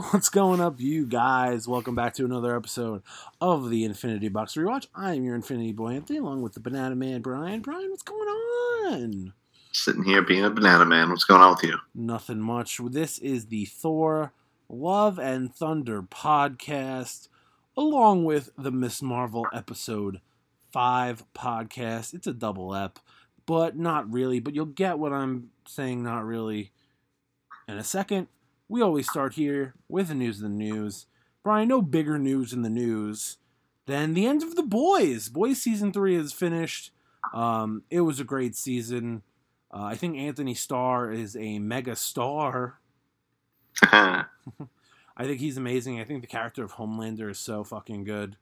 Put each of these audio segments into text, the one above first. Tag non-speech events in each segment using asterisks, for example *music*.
*laughs* what's going up, you guys? Welcome back to another episode of the Infinity Box Rewatch. I am your Infinity Boy Anthony, along with the Banana Man Brian. Brian, what's going on? Sitting here being a banana man. What's going on with you? Nothing much. This is the Thor Love and Thunder podcast, along with the Miss Marvel episode 5 podcast. It's a double ep, but not really. But you'll get what I'm saying, not really, in a second. We always start here with the news of the news. Brian, no bigger news in the news than the end of The Boys. Boys season three is finished. Um, it was a great season. Uh, I think Anthony Starr is a mega star. *laughs* I think he's amazing. I think the character of Homelander is so fucking good.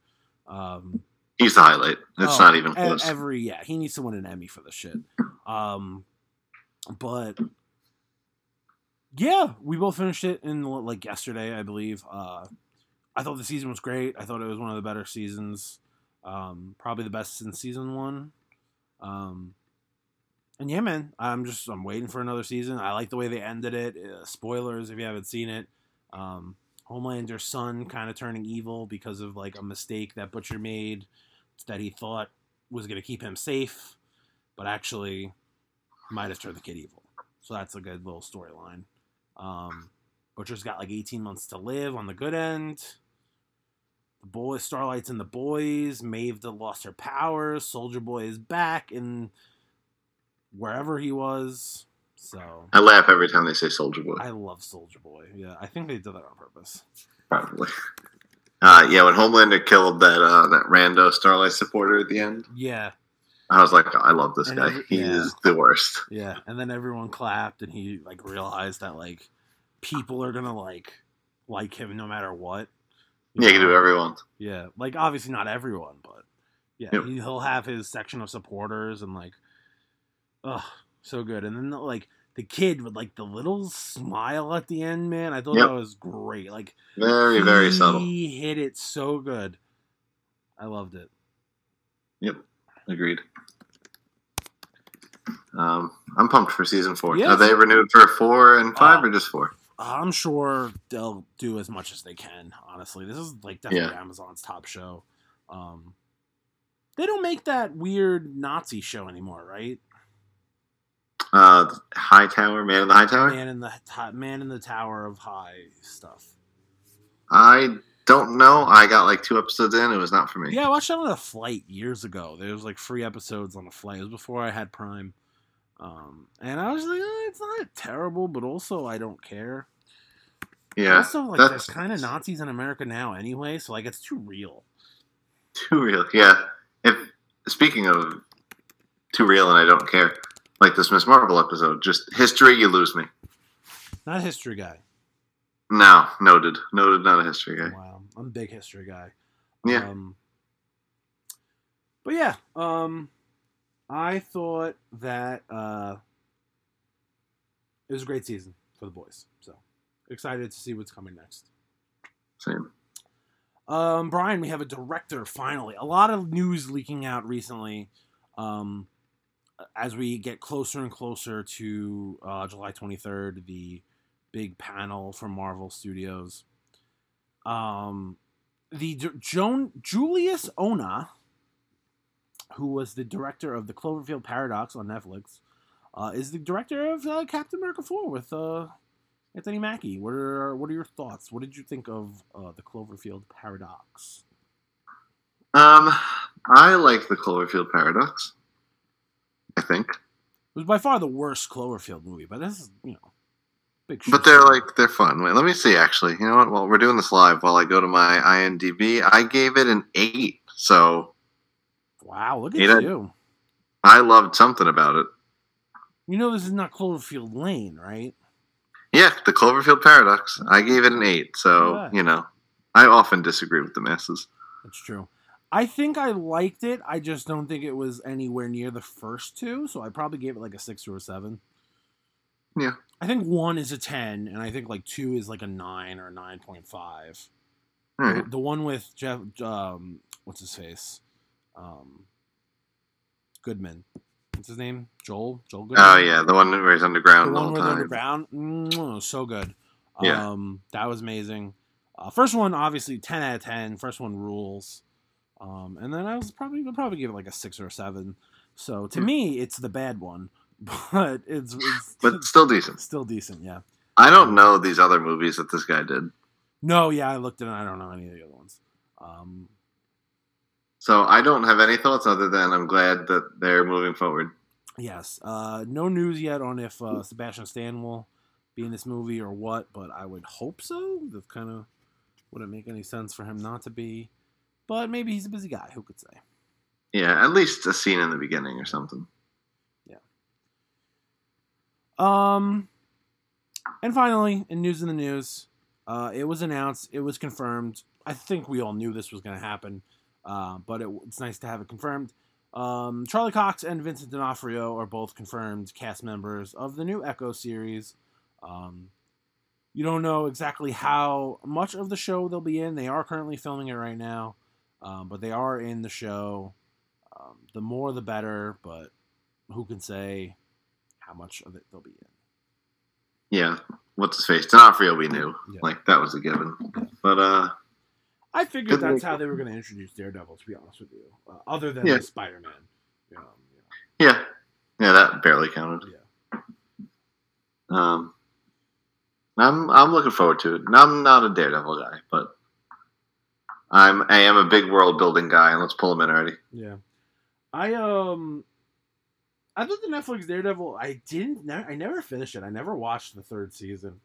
Um, He's the highlight. It's oh, not even close. Every yeah, he needs to win an Emmy for the shit. Um, but yeah, we both finished it in like yesterday, I believe. Uh, I thought the season was great. I thought it was one of the better seasons. Um, probably the best since season one. Um, and yeah, man, I'm just I'm waiting for another season. I like the way they ended it. Uh, spoilers if you haven't seen it. Um, Homelander's son kind of turning evil because of like a mistake that Butcher made that he thought was going to keep him safe, but actually might have turned the kid evil. So that's a good little storyline. Um, Butcher's got like 18 months to live on the good end. The boys, Starlight's in the boys. Maeve lost her powers. Soldier Boy is back in wherever he was. So I laugh every time they say Soldier Boy. I love Soldier Boy. Yeah, I think they did that on purpose. Probably. Uh, yeah, when Homelander killed that uh, that rando Starlight supporter at the end, Yeah, I was like, I love this And guy. every- he yeah. is the worst. yeah. And then everyone clapped, and he like realized that like people are gonna like like him no matter what. Yeah, he can do know? wants. Yeah, like obviously not everyone, but yeah, Yep. he, he'll have his section of supporters and like, oh, so good. And then like the kid with like the little smile at the end, man, I thought Yep. that was great. Like Very, very subtle. He hit it so good. I loved it. Yep, agreed. Um, I'm pumped for season four. Yeah. Are they renewed for four and five Uh, or just four? I'm sure they'll do as much as they can. Honestly, this is like definitely Amazon's top show. Um, they don't make that weird Nazi show anymore, right? Uh, High Tower, Man in the High Tower. Man in the Man in the Tower of High stuff. I don't know. I got like two episodes in. It was not for me. Yeah, I watched that on a flight years ago. There was like free episodes on a flight. It was before I had Prime, um, and I was like, eh, it's not terrible, but also I don't care. Yeah, also, like, that's there's kind of Nazis in America now anyway, so like it's too real. too real. Yeah. If speaking of too real, and I don't care, like this Miss Marvel episode, just history, you lose me. Not a history guy. No, noted, noted, not a history guy. Wow, I'm a big history guy. Yeah. Um, but yeah, um, I thought that uh, it was a great season for the boys. So excited to see what's coming next. Same. Um, Brian, we have a director finally. A lot of news leaking out recently. Um, as we get closer and closer to uh, July 23rd, the big panel from Marvel Studios. Um, the Joan Julius Onah, who was the director of the Cloverfield Paradox on Netflix, uh, is the director of uh, Captain America 4 with uh, Anthony Mackie. What are what are your thoughts? What did you think of uh, the Cloverfield Paradox? Um, I like the Cloverfield Paradox. I think, It was by far the worst Cloverfield movie, but this is you know. But they're like they're fun. Wait, let me see. Actually, you know what? While we're doing this live, while I go to my IMDb, I gave it an eight. So wow, look at You know- I loved something about it. You know this is not Cloverfield Lane, right? Yeah, the Cloverfield Paradox. I gave it an eight. So Yeah. you know, I often disagree with the masses. That's true. I think I liked it. I just don't think it was anywhere near the first two, so I probably gave it like a six or a seven. Yeah. I think one is a ten, and I think like two is like a nine or a nine point five. Right. The, the one with Jeff, um, what's his face, um, Goodman. What's his name? Joel. Joel Goodman. Oh yeah, the one where he's the underground the one whole with time. underground. Mm, so good. Yeah. Um, that was amazing. Uh, first one, obviously, ten out of ten. First one rules. Um, and then I was probably would probably give it like a six or a seven. So to Hmm. me, it's the bad one, *laughs* but it's, it's But *laughs* still decent. still decent. Yeah. I don't know these other movies that this guy did. No, yeah, I looked at it. I don't know any of the other ones. Um, So I don't have any thoughts other than I'm glad that they're moving forward. yes. Uh, no news yet on if uh, Sebastian Stan will be in this movie or what, but I would hope so. That kind of wouldn't make any sense for him not to be. But maybe he's a busy guy. Who could say? Yeah, at least a scene in the beginning or something. Um, and finally, in news in the news, uh, it was announced, it was confirmed. I think we all knew this was going to happen, uh, but it, it's nice to have it confirmed. Um, Charlie Cox and Vincent D'Onofrio are both confirmed cast members of the new Echo series. Um, you don't know exactly how much of the show they'll be in. They are currently filming it right now, um, but they are in the show. Um, the more, the better. But who can say how much of it they'll be in? Yeah, what's his face? D'Onofrio we knew. Yeah. Like that was a given. But uh I figured that's how they were going to introduce Daredevil. To be honest with you, uh, other than Yeah. Spider Man. Um, yeah. Yeah, that barely counted. yeah. Um I'm I'm looking forward to it. I'm not a Daredevil guy, but I'm I am a big world building guy and let's pull him in already. Yeah. I um I thought the Netflix Daredevil I didn't ne- I never finished it. I never watched the third season.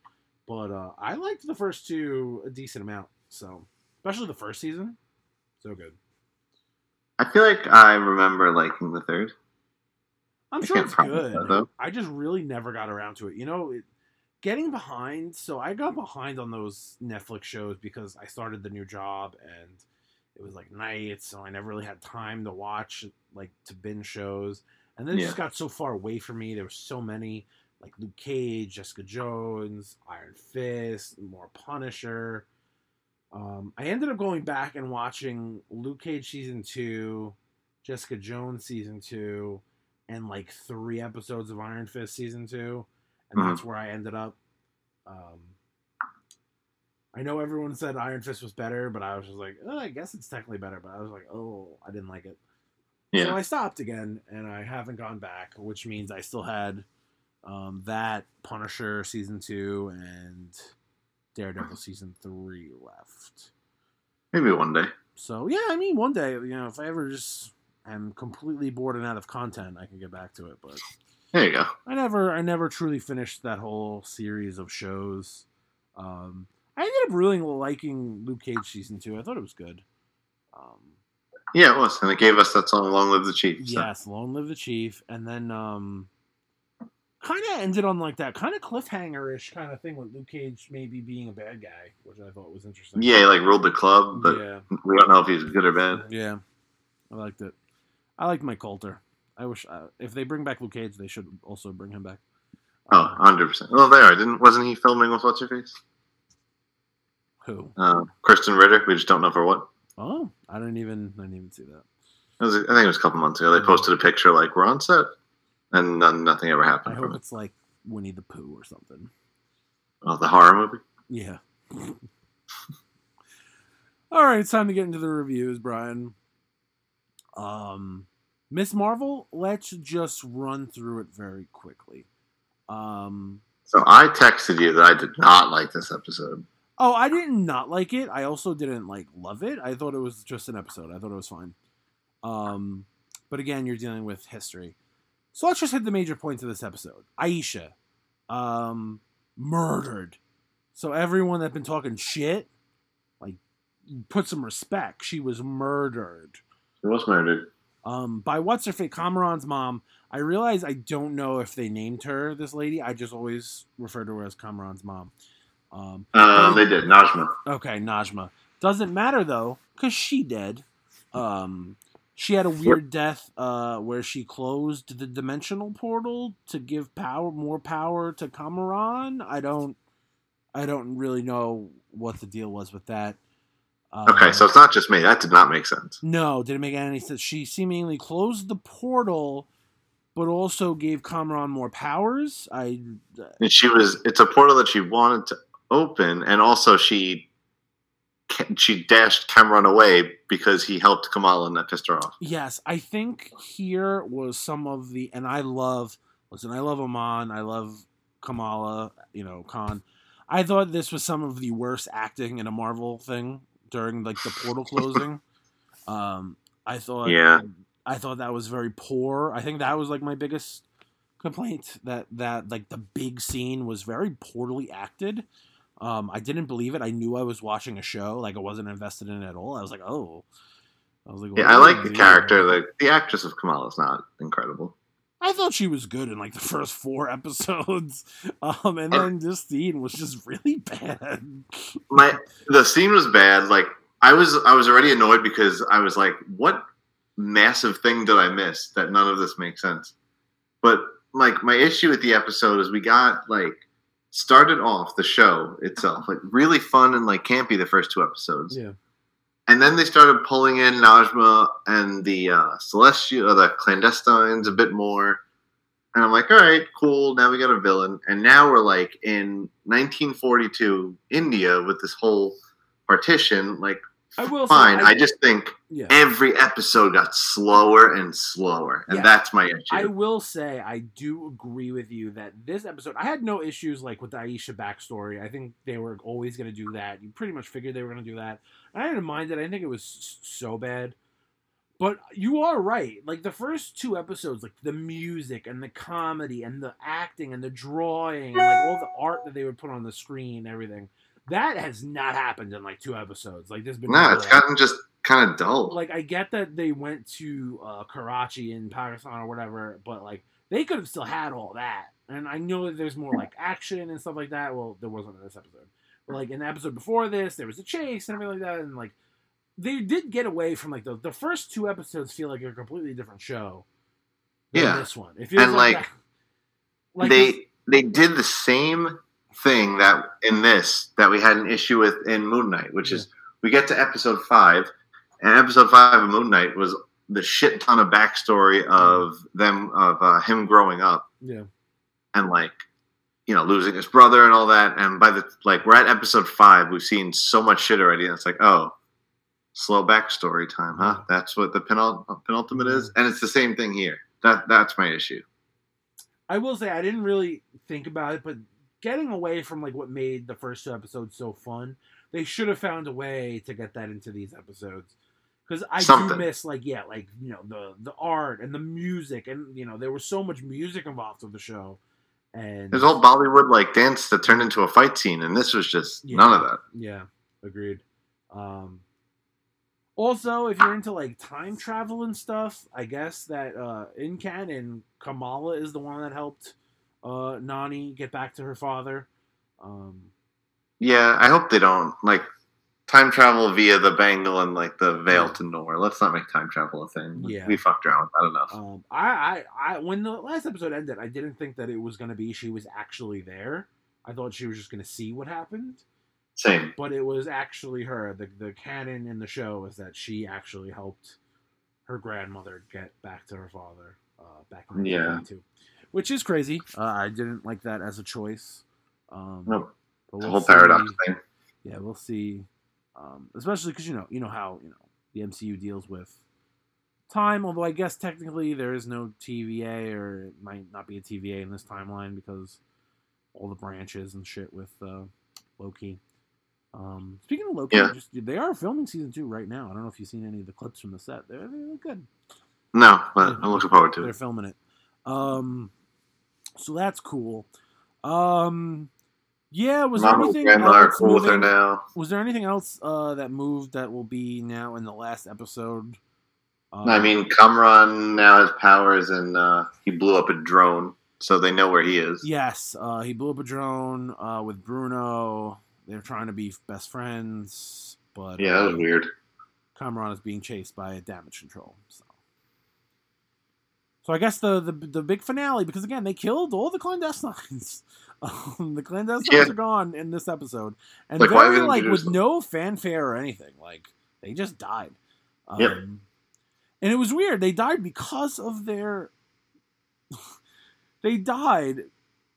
But uh I liked the first two a decent amount. So, especially the first season. So good. I feel like I remember liking the third. I'm I sure it's good. that. I just really never got around to it. You know, it, getting behind. So I got behind on those Netflix shows because I started the new job and it was like nights, so I never really had time to watch like to binge shows. And then it just got so far away from me. There were so many like Luke Cage, Jessica Jones, Iron Fist, more Punisher. Um, I ended up going back and watching Luke Cage season two, Jessica Jones season two, and like three episodes of Iron Fist season two, and Mhm. that's where I ended up. Um, I know everyone said Iron Fist was better, but I was just like, oh, I guess it's technically better. But I was like, oh, I didn't like it. Yeah. So I stopped again, and I haven't gone back, which means I still had um, that Punisher season two and Daredevil season three left. Maybe one day. So yeah, I mean, one day, you know, if I ever just am completely bored and out of content, I can get back to it. But There you go. I never, I never truly finished that whole series of shows. Um, I ended up really liking Luke Cage season two. I thought it was good. Um, Yeah, it was. And it gave us that song Long Live the Chief. So. Yes, Long Live the Chief, and then um, kind of ended on like that kind of cliffhanger-ish kind of thing with Luke Cage maybe being a bad guy, which I thought was interesting. Yeah, he like ruled the club, but yeah, we don't know if he's good or bad. yeah, I liked it. I liked Mike Colter. I wish uh, if they bring back Luke Cage, they should also bring him back. Oh, 100%. Well, they are. Didn't, wasn't he filming with What's Her Face? Who? Uh, Krysten Ritter. We just don't know for what. Oh, I didn't even. I didn't even see that. Was, I think it was a couple months ago. They posted a picture like, we're on set. And none, nothing ever happened. I hope from it. it's like Winnie the Pooh or something. Oh, the horror movie? Yeah. *laughs* All right, it's time to get into the reviews, Brian. Um, Miss Marvel. Let's just run through it very quickly. Um, So I texted you that I did not like this episode. Oh, I didn't not like it. I also didn't like love it. I thought it was just an episode. I thought it was fine. Um, but again, you're dealing with history. So let's just hit the major points of this episode. Aisha, um, murdered. So everyone that's been talking shit, like, put some respect. She was murdered. She was murdered. Um, by what's her face, Cameron's mom. I realize I don't know if they named her this lady. I just always refer to her as Cameron's mom. Um, Um, they did. Najma. Okay, Najma. Doesn't matter though, because she dead. Um, she had a weird death uh, where she closed the dimensional portal to give power, more power to Cameron. I don't, I don't really know what the deal was with that. Um, Okay, so it's not just me. That did not make sense. no, didn't make any sense. She seemingly closed the portal, but also gave Cameron more powers. I And she was, it's a portal that she wanted to open, and also she she dashed Cameron away because he helped Kamala and that pissed her off. Yes, I think here was some of the, and I love. Listen, I love Iman. I love Kamala. You know, Khan. I thought this was some of the worst acting in a Marvel thing during like the portal closing. *laughs* um, I thought, Yeah. I thought that was very poor. I think that was like my biggest complaint that that like the big scene was very poorly acted. Um, I didn't believe it. I knew I was watching a show. Like I wasn't invested in it at all. I was like, oh. I was like, Yeah, I like the doing? character. The the actress of Kamala is not incredible. I thought she was good in like the *laughs* first four *laughs* episodes, um, and then this scene was just really *laughs* bad. My the scene was bad. Like I was I was already annoyed because I was like, what massive thing did I miss that none of this makes sense? But like my issue with the episode is we got like started off the show itself like really fun and like campy the first two episodes. Yeah, And then they started pulling in Najma and the uh, Celestial, or the clandestines a bit more. And I'm like, all right, cool. Now we got a villain. And now we're like in 1942 India with this whole partition. Like, I will. fine. Say, I, just think yeah. every episode got slower and slower. And Yeah. that's my issue. I will say I do agree with you that this episode I had no issues like with the Aisha backstory. I think they were always going to do that. You pretty much figured they were going to do that. I didn't mind it. I didn't think it was so bad. But you are right. Like the first two episodes, like the music and the comedy and the acting and the drawing and like all the art that they would put on the screen, and everything. That has not happened in like two episodes. Like there's been no, it's gotten just kind of dull. like I get that they went to uh, Karachi in Pakistan or whatever, but like they could have still had all that. And I know that there's more like action and stuff like that. Well, there wasn't in this episode, but like in the episode before this, there was a chase and everything like that, and like they did get away from like the the first two episodes feel like a completely different show. Than Yeah. this one. It feels And, like, like, that- like they they did the same thing that in this that we had an issue with in Moon Knight, which is we get to episode five, and episode five of Moon Knight was the shit ton of backstory of them of uh, him growing up yeah, and like you know losing his brother and all that. And by the like we're at episode five, we've seen so much shit already, and it's like oh. Slow backstory time, huh? That's what the penult- penultimate is, and it's the same thing here. That that's my issue. I will say I didn't really think about it, but getting away from like what made the first two episodes so fun, they should have found a way to get that into these episodes. Because I do miss like yeah, like you know the the art and the music, and you know there was so much music involved with the show, and There's all Bollywood like dance that turned into a fight scene, and this was just Yeah. none of that. Yeah, agreed. Um, also, if you're into like time travel and stuff, I guess that uh, in canon, Kamala is the one that helped uh, Nani get back to her father. Um, Yeah, I hope they don't like time travel via the bangle and like the veil to Noor. Let's not make time travel a thing. We- Yeah. we fucked around. I don't know. um, I, I, I, when the last episode ended, I didn't think that it was going to be she was actually there. I thought she was just going to see what happened. Same. but it was actually her. The the canon in the show is that she actually helped her grandmother get back to her father uh, back in Yeah. 1992, which is crazy. Uh, I didn't like that as a choice. Um, No, but the we'll whole see. paradox thing. Yeah, we'll see. Um, especially because you know you know how you know the MCU deals with time. Although I guess technically there is no TVA, or it might not be a TVA in this timeline because all the branches and shit with uh, Loki. Um, speaking of Loki, Yeah. just, they are filming season two right now. I don't know if you've seen any of the clips from the set. They're, they look good. No, but I'm looking forward to it. They're filming it. Um, so that's cool. Um, yeah. Was there Mom anything else cool with her moving- now. was there anything else uh, that moved that will be now in the last episode? Uh, I mean, Kamran now has powers, and uh, he blew up a drone, so they know where he is. yes, uh, he blew up a drone uh, with Bruno. They're trying to be best friends, but Yeah, that was uh, weird. Cameron is being chased by a damage control. So, so I guess the, the the big finale because again they killed all the clandestines. *laughs* Um, the clandestines Yeah. are gone in this episode, and Like, very like with no fanfare or anything. Like they just died. Um, Yep. And it was weird. They died because of their. *laughs* they died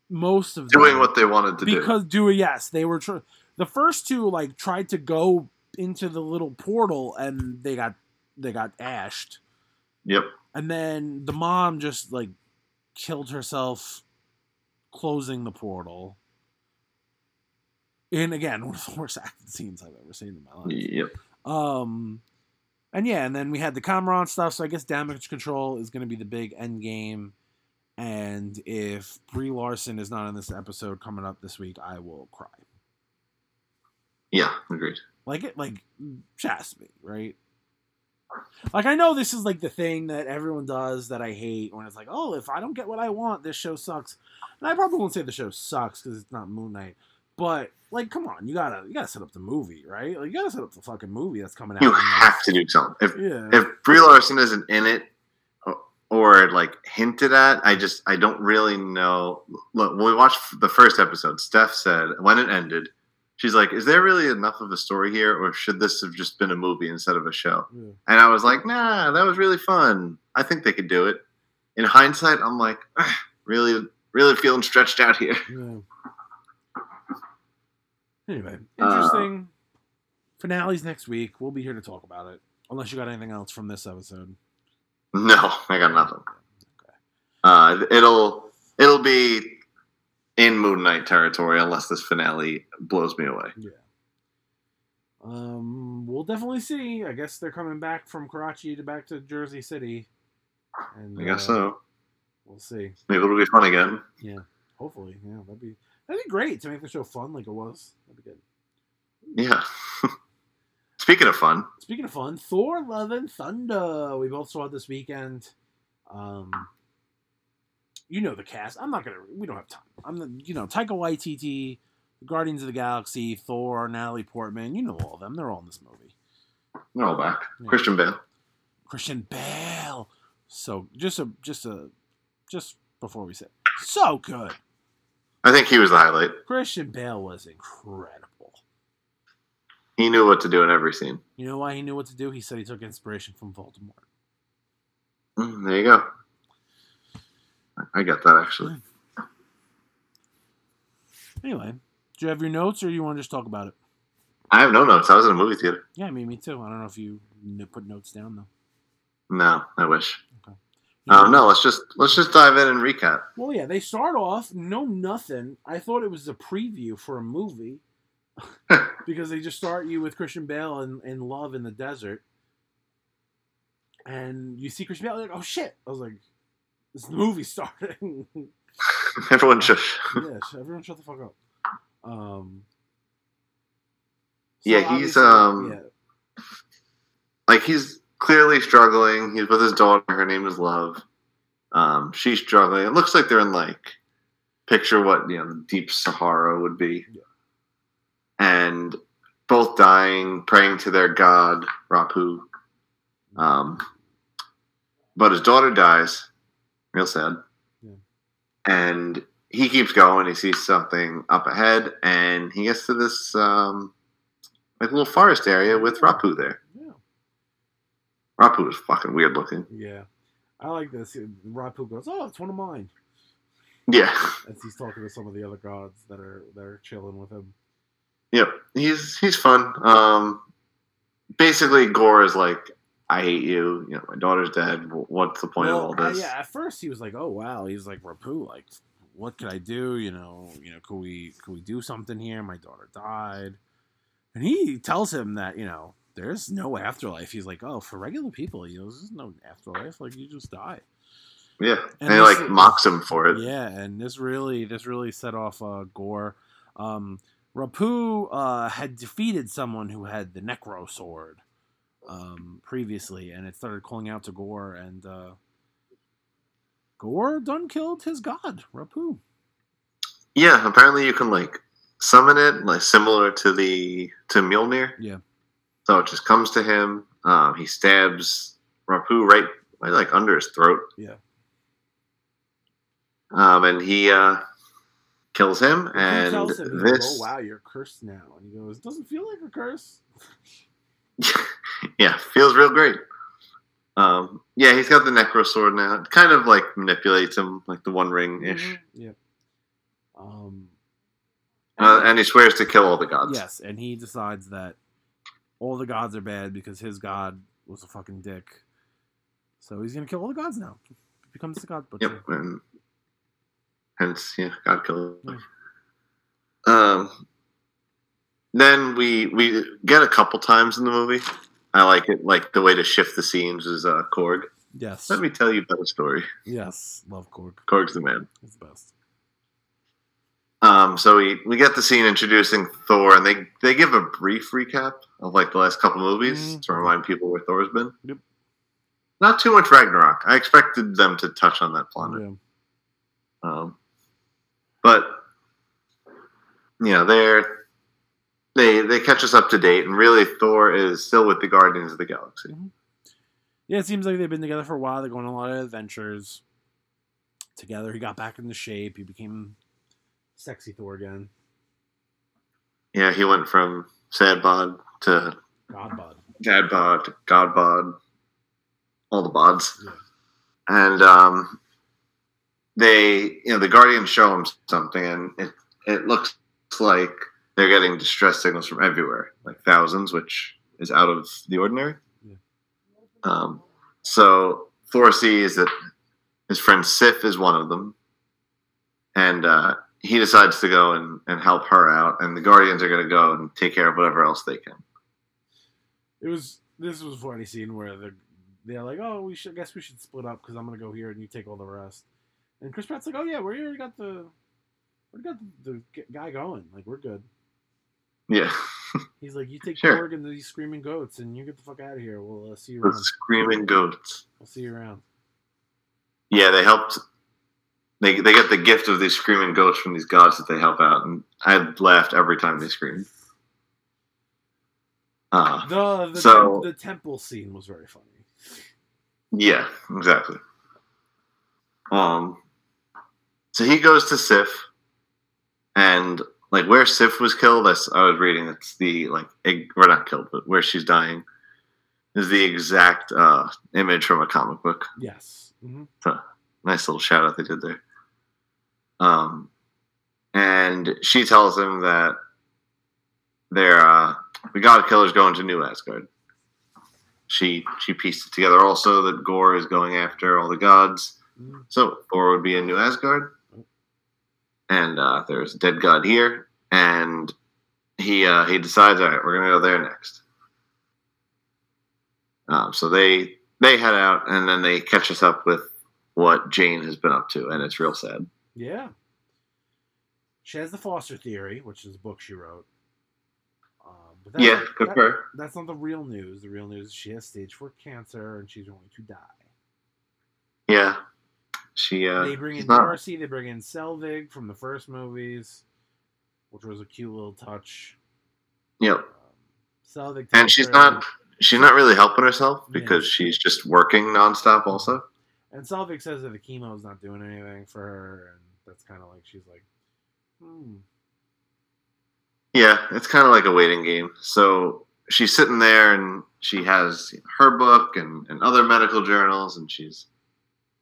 most of them Doing what they wanted to do. because do. Yes, they were. Tr- the first two like tried to go into the little portal and they got they got ashed, Yep. And then the mom just like killed herself closing the portal. And again, *laughs* one of the worst acting scenes I've ever seen in my life. Yep. Um, and yeah, and then we had the Cameron stuff. So I guess damage control is going to be the big end game. And if Brie Larson is not in this episode coming up this week, I will cry. Yeah. Agreed. Like it, like Jasmine, right? Like I know this is like the thing that everyone does that I hate when it's like, oh, if I don't get what I want, this show sucks. And I probably won't say the show sucks because it's not Moon Knight, but like, come on, you gotta you gotta set up the movie, right? Like you gotta set up the fucking movie that's coming out. You like, have to do something. If Yeah. if Brie Larson isn't in it or- or like hinted at, I just I don't really know. Look, when we watched the first episode, Steph said when it ended, she's like, "Is there really enough of a story here, or should this have just been a movie instead of a show?" Yeah. And I was like, "Nah, that was really fun. I think they could do it." In hindsight, I'm like, "Ugh, really, really feeling stretched out here. Yeah. Anyway, Uh, interesting. Finales next week. We'll be here to talk about it. Unless you got anything else from this episode. No, I got nothing. Okay. Uh, it'll it'll be in Moon Knight territory unless this finale blows me away. Yeah. Um, we'll definitely see. I guess they're coming back from Karachi to back to Jersey City. And I guess uh, so. We'll see. Maybe it'll be fun again. Yeah. Hopefully. Yeah, that'd be that'd be great to make the show fun like it was. That'd be good. Yeah. *laughs* Speaking of fun, Speaking of fun, Thor: Love and Thunder. We both saw it this weekend. Um, you know the cast. I'm not gonna. We don't have time. I'm the. You know Taika Waititi, Guardians of the Galaxy, Thor, Natalie Portman. You know all of them. They're all in this movie. they're all back. Yeah. Christian Bale. Christian Bale. So just a just a just before we say so good. I think he was the highlight. Christian Bale was incredible. He knew what to do in every scene. You know why he knew what to do? He said he took inspiration from Voldemort. Mm, there you go. I get that actually. Anyway, do you have your notes or you want to just talk about it? I have no notes. I was in a movie theater. Yeah, me, me too. I don't know if you put notes down though. No, I wish. You Oh know- no, let's just let's just dive in and recap. Well, yeah, they start off no nothing. I thought it was a preview for a movie *laughs* because they just start you with Christian Bale and, and love in the desert, and you see Christian Bale. Like, oh shit! I was like, this the movie *laughs* starting. *laughs* Everyone shush. yeah, everyone shut the fuck up. Um. Yeah, he's, um, yeah, like he's clearly struggling. He's with his daughter. Her name is Love. Um, she's struggling. It looks like they're in like picture what you know the deep Sahara would be, Yeah. and both dying, praying to their god Rapu. Um, but his daughter dies. Real sad. Yeah. And he keeps going. He sees something up ahead, and he gets to this um, like little forest area with Rapu there. yeah, Rapu is fucking weird looking. yeah. I like this. Rapu goes, "Oh, it's one of mine." Yeah. *laughs* as he's talking to some of the other gods that are that are chilling with him. Yep. He's he's fun. Um basically Gorr is like, I hate you, you know, my daughter's dead. What's the point Well, of all uh, this? yeah, at first he was like, "Oh wow," he's like, "Rapu, like, what could I do? You know, you know, could we could we do something here? My daughter died," and he tells him that you know there's no afterlife. He's like, "Oh, for regular people, you know, there's no afterlife. Like, you just die." Yeah. And And, he like mocks him for it. Yeah, and this really this really set off uh, Gorr. Um, Rapu uh, had defeated someone who had the Necro sword um, previously, and it started calling out to Gorr, and uh, Gorr done killed his god, Rapu. Yeah, apparently you can like summon it, like similar to the to Mjolnir. Yeah. So it just comes to him. Um, he stabs Rapu right, right like under his throat. Yeah. Um, and he uh, kills him. And him, this, "Oh wow, you're cursed now," and he goes, "Doesn't feel like a curse." *laughs* *laughs* yeah, feels real great. Um, yeah, he's got the necro sword now. It kind of like manipulates him, like the One Ring ish. Mhm, Yeah. Um, Uh, and he swears to kill all the gods. yes, and he decides that all the gods are bad because his god was a fucking dick. So he's gonna kill all the gods now. He becomes the god butcher. Yep, and hence, yeah, God killed. Yeah. Um, then we we get a couple times in the movie. I like it. Like the way to shift the scenes is uh, Korg. Yes. Let me tell you about a story. Yes. Love Korg. Korg's the man. He's the best. Um, so we, we get the scene introducing Thor, and they they give a brief recap of like the last couple movies Mhm. to remind people where Thor's been. Yep. Not too much Ragnarok. I expected them to touch on that planet. Yeah. Um, but you know, they're they they catch us up to date, and really Thor is still with the Guardians of the Galaxy. Yeah, it seems like they've been together for a while. They're going on a lot of adventures together. He got back into shape. He became sexy Thor again. Yeah, he went from sad bod to God bod. dad bod to god bod, all the bods. Yeah. and um, they you know the guardians show him something and it, it looks like they're getting distress signals from everywhere like thousands which is out of the ordinary Yeah. um, so thor sees that his friend sif is one of them and uh, he decides to go and, and help her out and the guardians are going to go and take care of whatever else they can It was this was a funny scene where they're they're like, oh, we should I guess we should split up because I'm gonna go here and you take all the rest. And Chris Pratt's like, oh yeah, we already got the we got the, the guy going. Like we're good. Yeah *laughs* He's like, you take Sure. Korg and these screaming goats and you get the fuck out of here. We'll uh, see you the around. screaming goats We'll see you around. Yeah, they helped. They they get the gift of these screaming goats from these gods that they help out, and I laughed every time they screamed. Uh, The the, So- tem- the temple scene was very funny. yeah, exactly. Um, so he goes to Sif, and like where Sif was killed, I was reading it's the like or not killed, but where she's dying is the exact uh, image from a comic book. Yes. hmm nice little shout out they did there. Um, and she tells him that they're uh, the God Killer's going to New Asgard. She she pieced it together also that Gorr is going after all the gods, Mhm. so Thor would be in New Asgard, and uh, there's a dead god here, and he uh, he decides, all right, we're gonna go there next. Um, so they they head out, and then they catch us up with what Jane has been up to, and it's real sad. Yeah. She has the Foster Theory, which is a book she wrote. Um, but that's yeah, good that- for her. That's not the real news. The real news is she has stage four cancer and she's going to die. Yeah, she. Uh, they bring in not- Darcy. They bring in Selvig from the first movies, which was a cute little touch. Yep, Um, Selvig, and she's not. She's not really helping herself Yeah. because she's just working nonstop. Also, And Selvig says that the chemo is not doing anything for her, and that's kind of like she's like, hmm. yeah, it's kind of like a waiting game. So she's sitting there, and she has her book and, and other medical journals, and she's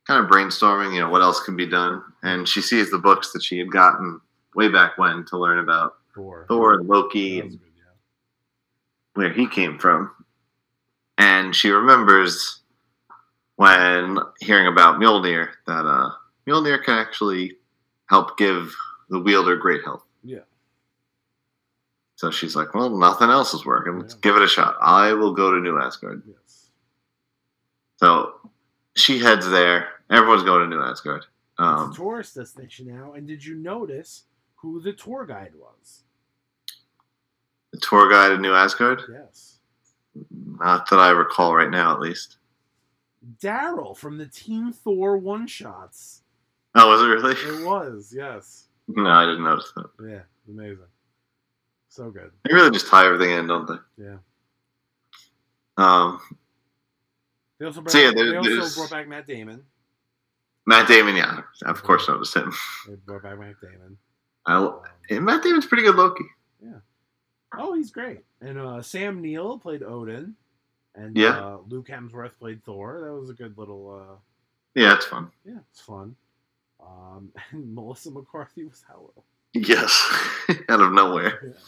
kind of brainstorming, you know, what else can be done. And she sees the books that she had gotten way back when to learn about Thor. Thor and Loki and good, yeah. where he came from. And she remembers when hearing about Mjolnir that uh, Mjolnir can actually help give the wielder great health. Yeah. So she's like, well, nothing else is working. Let's Yeah. give it a shot. I will go to New Asgard. Yes. So she heads there. Everyone's going to New Asgard. it's Um, a tourist destination now. And did you notice who the tour guide was? the tour guide to New Asgard? Yes. Not that I recall right now, at least. Darryl from the Team Thor one shots. Oh, was it really? It was, yes. No, I didn't notice that. Yeah, amazing. So good. They really just tie everything in, don't they? Yeah. Um, They also brought, So, yeah, they also brought back Matt Damon. Matt Damon, yeah, of course noticed him. They brought back Matt Damon. I, Um, and Matt Damon's pretty good Loki. Yeah. Oh, he's great. And uh, Sam Neill played Odin. And Yeah. uh, Luke Hemsworth played Thor. That was a good little. Uh, Yeah, it's fun. yeah, it's fun. Um, *laughs* and Melissa McCarthy was Hela. Yes, *laughs* out of nowhere. *laughs* Yeah.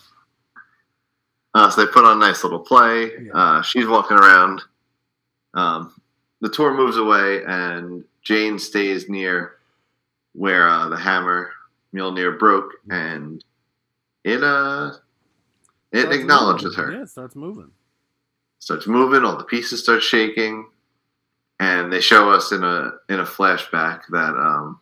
Uh, so they put on a nice little play. Yeah. Uh, she's walking around. Um, the tour moves away, and Jane stays near where uh, the hammer Mjolnir broke, and it uh it Starts acknowledges moving. her. Yeah, it starts moving. Starts moving. All the pieces start shaking, and they show us in a in a flashback that um,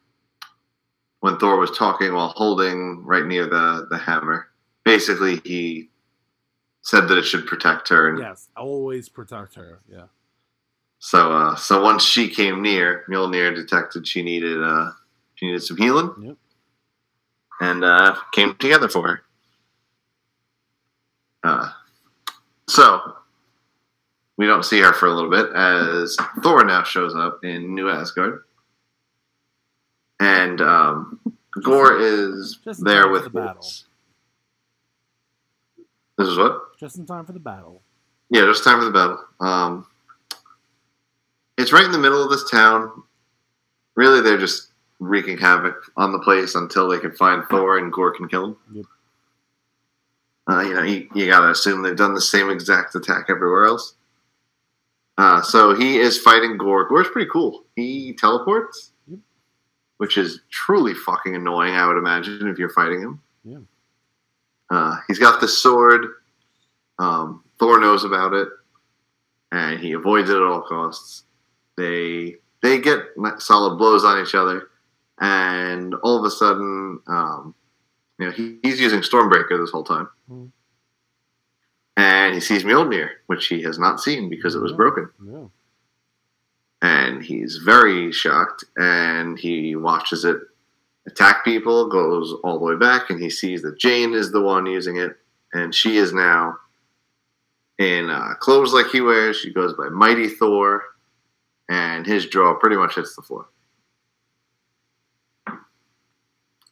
when Thor was talking while holding right near the the hammer, basically he said that it should protect her, and Yes, always protect her. Yeah. So uh, so once she came near, Mjolnir detected she needed uh, she needed some healing. Yep. And uh, came together for her. Uh, so we don't see her for a little bit as Thor now shows up in New Asgard, and um, Gorr is Just there with the battle. This is what? Just in time for the battle. Yeah, just time for the battle. Um, it's right in the middle of this town. Really, they're just wreaking havoc on the place until they can find Thor and Gorr can kill him. Yep. Uh, you know, you, you gotta assume they've done the same exact attack everywhere else. Uh, so he is fighting Gorr. Gorr's pretty cool. He teleports, Yep. which is truly fucking annoying. I would imagine if you're fighting him. Yeah. Uh, he's got the sword. Um, Thor knows about it, and he avoids it at all costs. They they get solid blows on each other, and all of a sudden, um, you know, he, he's using Stormbreaker this whole time, Mhm. and he sees Mjolnir, which he has not seen because it was Yeah. broken, Yeah. and he's very shocked, and he watches it attack people, goes all the way back, and he sees that Jane is the one using it, and she is now in uh, clothes like he wears. She goes by Mighty Thor, and his jaw pretty much hits the floor.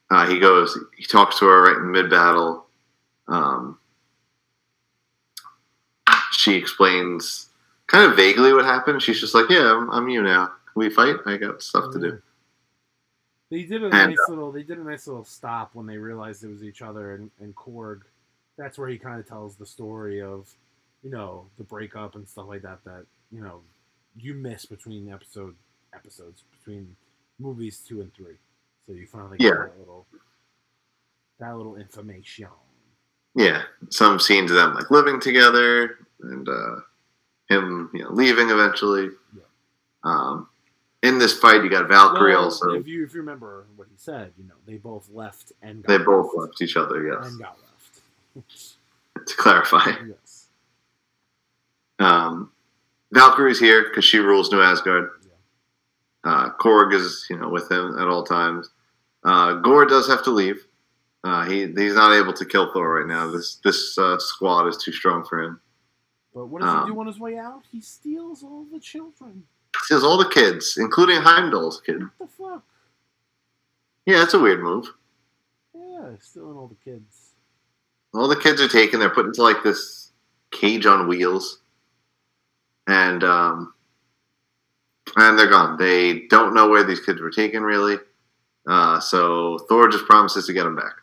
Uh, he goes, he talks to her right in mid battle. Um, she explains kind of vaguely what happened. She's just like, "Yeah, I'm, I'm you now. Can we fight? I got stuff to do." They did a And, nice little. They did a nice little stop when they realized it was each other and, and Korg. That's where he kind of tells the story of, you know, the breakup and stuff like that. That you know, you miss between episode episodes between movies two and three. So you finally get Yeah. that little that little information. Yeah, some scenes of them like living together and uh, him, you know, leaving eventually. Yeah. Um, in this fight, you got Valkyrie Well, also. If you if you remember what he said, you know, they both left and got They both left, left each other. Yes, and got left. *laughs* to clarify. *laughs* yes. Um, Valkyrie's here because she rules New Asgard. Uh, Korg is, you know, with him at all times. Uh, Gorr does have to leave. Uh, he he's not able to kill Thor right now. This this uh, squad is too strong for him. But what does Um, he do on his way out? He steals all the children. Steals all the kids, including Heimdall's kid. What the fuck? Yeah, that's a weird move. Yeah, stealing all the kids. All the kids are taken. They're put into like this cage on wheels, and um, and they're gone. They don't know where these kids were taken really. Uh, so Thor just promises to get them back.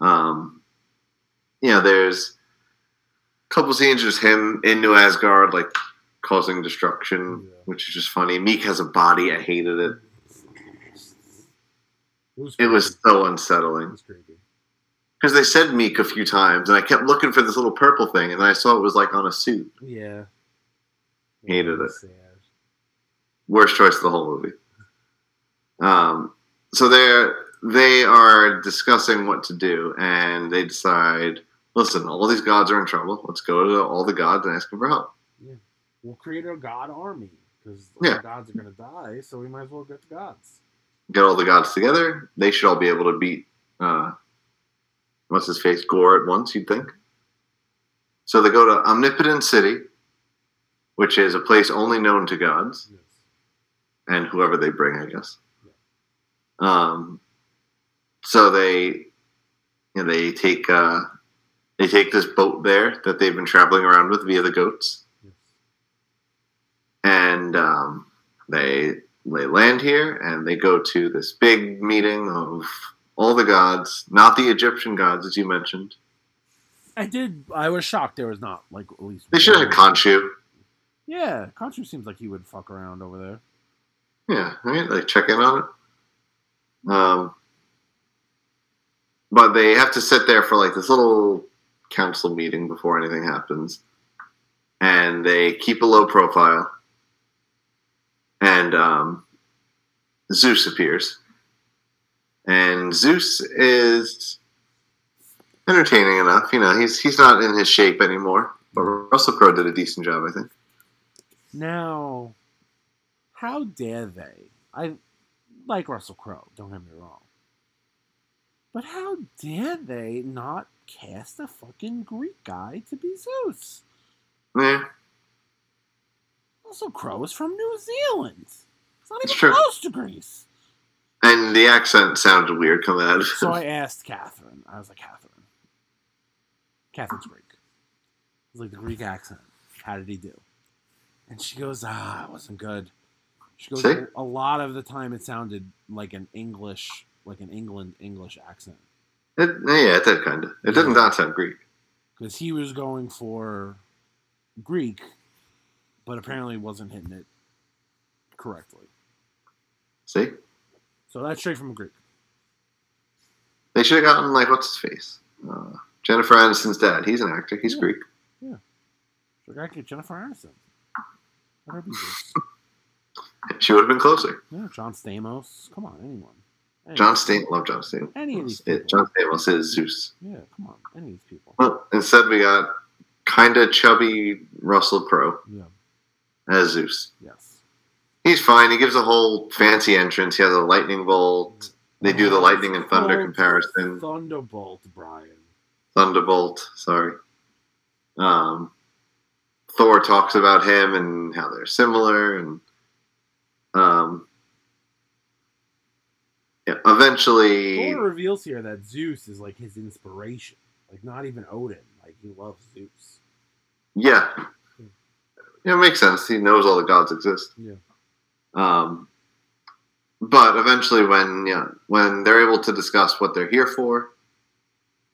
Um, you know, there's a couple scenes just him in New Asgard, like causing destruction, Yeah. which is just funny. Miek has a body. I hated it. It was. It was so unsettling. Because they said Miek a few times, and I kept looking for this little purple thing, and I saw it was like on a suit. Yeah. Hated it. Sad. Worst choice of the whole movie. Um, so they're they are discussing what to do, and they decide, listen, all these gods are in trouble. Let's go to all the gods and ask them for help. Yeah, We'll create a god army because Yeah. the gods are gonna die, so we might as well get the gods. Get all the gods together. They should all be able to beat uh, what's his face Gorr at once. You'd think. So they go to Omnipotent City, which is a place only known to gods. Yes. and whoever they bring, I guess. Um, so they, you know, they take uh, they take this boat there that they've been traveling around with via the goats, Yes. and um, they they land here and they go to this big meeting of all the gods, not the Egyptian gods, as you mentioned. I did. I was shocked there was not like at least. They should have had Khonshu. Yeah, Khonshu seems like he would fuck around over there. Yeah, right. Like check in on it. Um, but they have to sit there for like this little council meeting before anything happens, and they keep a low profile. And um, Zeus appears, and Zeus is entertaining enough. You know, he's he's not in his shape anymore, but Russell Crowe did a decent job, I think. Now, how dare they? I like Russell Crowe, don't get me wrong. But how dare they not cast a fucking Greek guy to be Zeus? Yeah, Russell Crowe is from New Zealand. It's not even true. close to Greece. and the accent sounded weird coming out *laughs* of So I *laughs* asked Catherine. I was like, Catherine. Catherine's Greek. I was like, the Greek accent. How did he do? And she goes, ah, it wasn't good. She goes, See? a lot of the time it sounded like an English, like an England English accent. It, yeah, it did kind of. It did not sound Greek. Because he was going for Greek, but apparently wasn't hitting it correctly. See, So that's straight from Greek. they should have gotten like what's his face, uh, Jennifer Aniston's dad. He's an actor. He's Yeah. Greek. So I get Jennifer Aniston. Let her be She would have been closer. Yeah, John Stamos. Come on, anyone. Any- John Stamos, love John Stamos. Any of these people. John Stamos is Zeus. Yeah, come on. Any of these people. Well, instead we got kind of chubby Russell Crowe Yeah, as Zeus. yes. He's fine. He gives a whole fancy entrance. He has a lightning bolt. They do the lightning and thunder comparison. Thunderbolt, Brian. Thunderbolt. Sorry. Um, Thor talks about him and how they're similar, and um, yeah, eventually, Thor reveals here that Zeus is like his inspiration. Like, not even Odin. Like, he loves Zeus. yeah, yeah, it makes sense. He knows all the gods exist. Yeah. Um, but eventually, when yeah, when they're able to discuss what they're here for,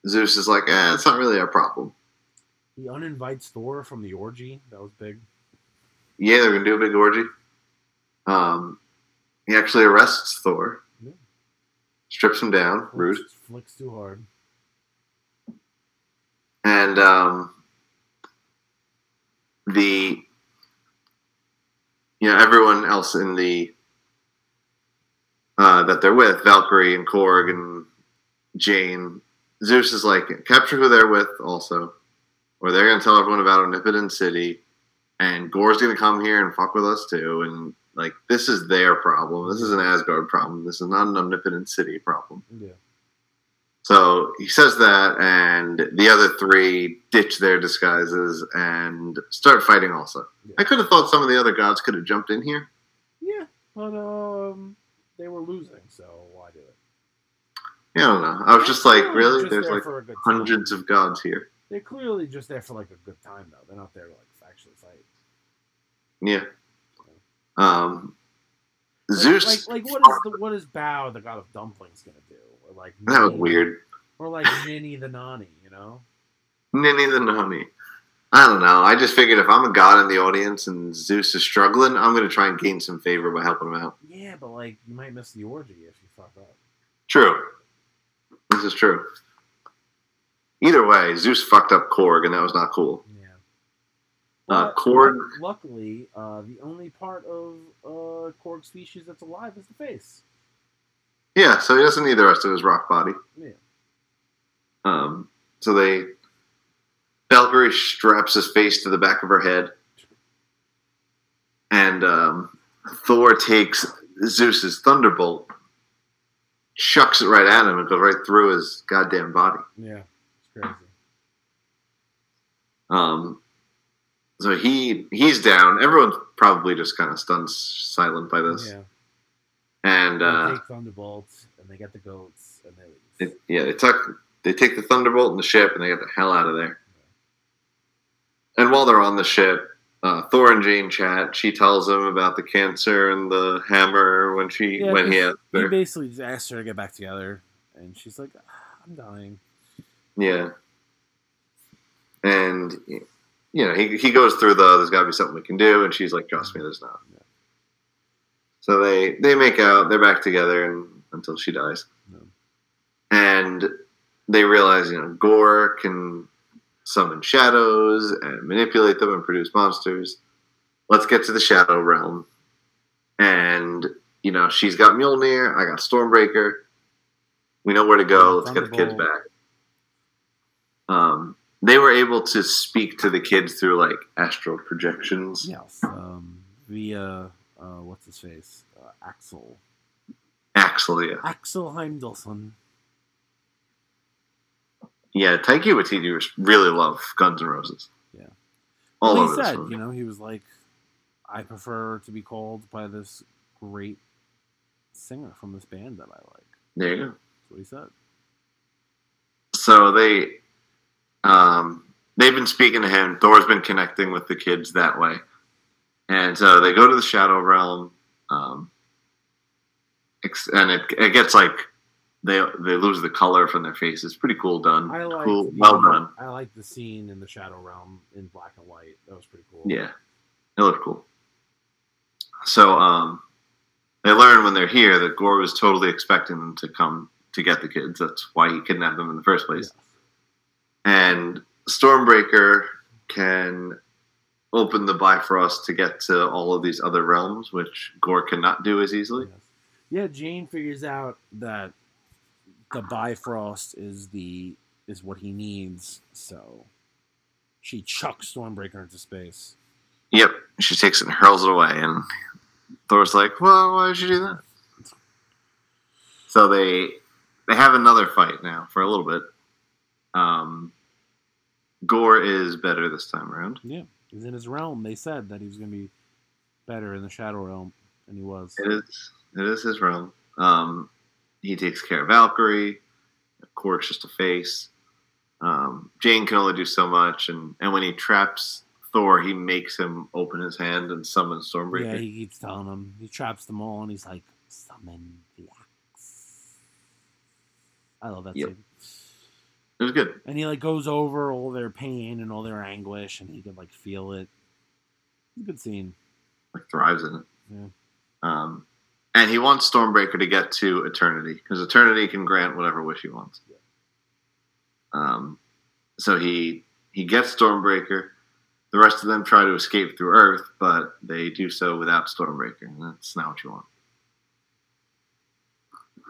Zeus is like, "Eh, it's not really our problem." He uninvites Thor from the orgy. That was big. Yeah, they're gonna do a big orgy. Um, he actually arrests Thor, Yeah. strips him down, rude, Flicks, flicks too hard. and um, the you know everyone else in the uh, that they're with, Valkyrie and Korg and Jane. Zeus is like capture who they're with, also, or they're gonna tell everyone about Omnipotent City, and Gorr's gonna come here and fuck with us too, and like this is their problem. This is an Asgard problem. This is not an Omnipotent City problem. Yeah. So he says that, and the other three ditch their disguises and start fighting. Also, Yeah. I could have thought some of the other gods could have jumped in here. Yeah, but um, they were losing, so why do it? Yeah, I don't know. I was just like, really? just There's there like for a good time. hundreds of gods here. They're clearly just there for like a good time, though. They're not there to like actually fight. Yeah. Um, Like- Zeus. Like, like what is the what is Bao, the god of dumplings, gonna do? Or like that was weird. Or like *laughs* Ninny the Nani, you know? Ninny the Nani. I don't know. I just figured if I'm a god in the audience and Zeus is struggling, I'm going to try and gain some favor by helping him out. Yeah, but like you might miss the orgy if you fuck up. True. This is true. Either way, Zeus fucked up Korg, and that was not cool. Yeah. Uh, Korg- luckily, uh, the only part of uh, Korg species that's alive is the face. Yeah, so he doesn't need the rest of his rock body. Yeah. Um, so they Valkyrie straps his face to the back of her head, and um, Thor takes Zeus's thunderbolt, chucks it right at him, and goes right through his goddamn body. Yeah, crazy. Um, so he he's down. Everyone's probably just kind of stunned silent by this, Yeah. and They uh, take thunderbolts and they get the goats and they leave. it, yeah, they took they take the thunderbolt and the ship, and they get the hell out of there. And while they're on the ship, uh, Thor and Jane chat. She tells him about the cancer and the hammer when she Yeah, when he asked he basically just asked her to get back together, and she's like, "Ah, "I'm dying." Yeah. And you know, he he goes through the there's gotta be something we can do, and she's like, Trust me, there's not. Yeah. So they they make out, they're back together and until she dies. No. And they realize, you know, Gorr can summon shadows and manipulate them and produce monsters. Let's get to the shadow realm. And, you know, she's got Mjolnir, I got Stormbreaker. We know where to go. Let's get the kids back. Um, they were able to speak to the kids through like astral projections. Yes, um, via uh, what's his face, uh, Axel, Axel, yeah. Axel Heimdallson. Yeah, Taika Waititi really love Guns N' Roses. Yeah. All Well, he said, you know, he was like, I prefer to be called by this great singer from this band that I like. There you go. That's what he said. So they, um, they've been speaking to him. Thor's been connecting with the kids that way, and so they go to the Shadow Realm, um, and it it gets like they they lose the color from their faces. Pretty cool done. I like cool, the, well done. I like the scene in the Shadow Realm in black and white. That was pretty cool. Yeah, it looked cool. So um, they learn when they're here that Gorr was totally expecting them to come to get the kids. That's why he kidnapped them in the first place. Yes. And Stormbreaker can open the Bifrost to get to all of these other realms, which Gorr cannot do as easily. Yeah, Jane figures out that the Bifrost is the is what he needs, so she chucks Stormbreaker into space. Yep, she takes it and hurls it away, and Thor's like, "Well, why did you do that?" So they they have another fight now for a little bit. Um, Gorr is better this time around. Yeah, he's in his realm. They said that he was going to be better in the Shadow Realm, and he was. It is it is his realm. Um, he takes care of Valkyrie. Korg's just a face. Um, Jane can only do so much, and, and when he traps Thor, he makes him open his hand and summon Stormbreaker. Yeah, he keeps telling him. He traps them all, and he's like, "Summon the axe." I love that Yep. scene. It was good. And he like goes over all their pain and all their anguish, and he can like feel it. It's a good scene. Like thrives in it. Yeah. Um, and he wants Stormbreaker to get to Eternity because Eternity can grant whatever wish he wants. Yeah. Um, so he he gets Stormbreaker. The rest of them try to escape through Earth, but they do so without Stormbreaker, and that's not what you want.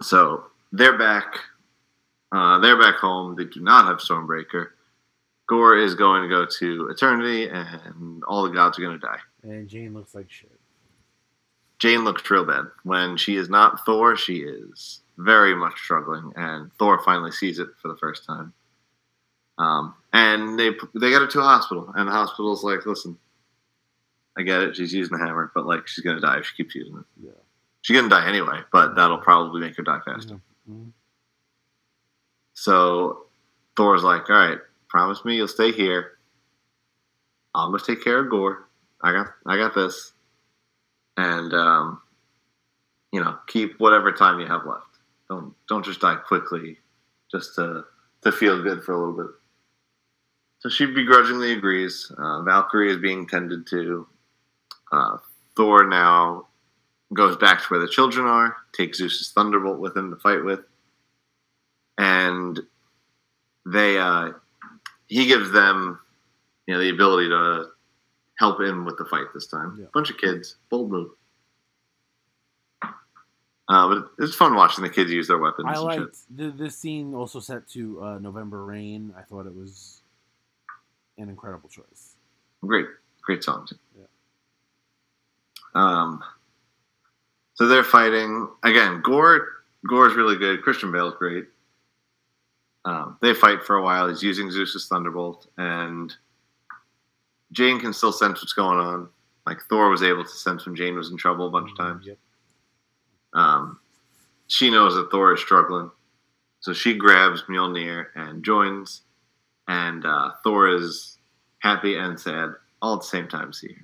So they're back. Uh, they're back home. They do not have Stormbreaker. Gorr is going to go to Eternity, and all the gods are going to die. And Jane looks like shit. Jane looks real bad. When she is not Thor, she is very much struggling, and Thor finally sees it for the first time. Um, and they they get her to a hospital, and the hospital's like, "Listen, I get it. She's using the hammer, but like, she's gonna die if she keeps using it. Yeah. She's gonna die anyway, but that'll probably make her die faster." Mhm. So Thor's like, "All right, promise me you'll stay here. I'm gonna take care of Gorr. I got, I got this, and um, you know, keep whatever time you have left. Don't, don't just die quickly, just to to feel good for a little bit." So she begrudgingly agrees. Uh, Valkyrie is being tended to. Uh, Thor now goes back to where the children are, takes Zeus's thunderbolt with him to fight with, and they uh, he gives them you know the ability to help him with the fight this time. Yeah. Bunch of kids, bold move. Uh, but it's fun watching the kids use their weapons. I liked the, this scene also set to uh, November Rain. I thought it was an incredible choice. Great, great song. Yeah. Um, so they're fighting again. Gorr, Gorr's really good. Christian Bale's great. Um, they fight for a while. He's using Zeus's thunderbolt, and Jane can still sense what's going on. Like Thor was able to sense when Jane was in trouble a bunch of times. Yep. Um, she knows that Thor is struggling, so she grabs Mjolnir and joins. And uh, Thor is happy and sad all at the same time. See.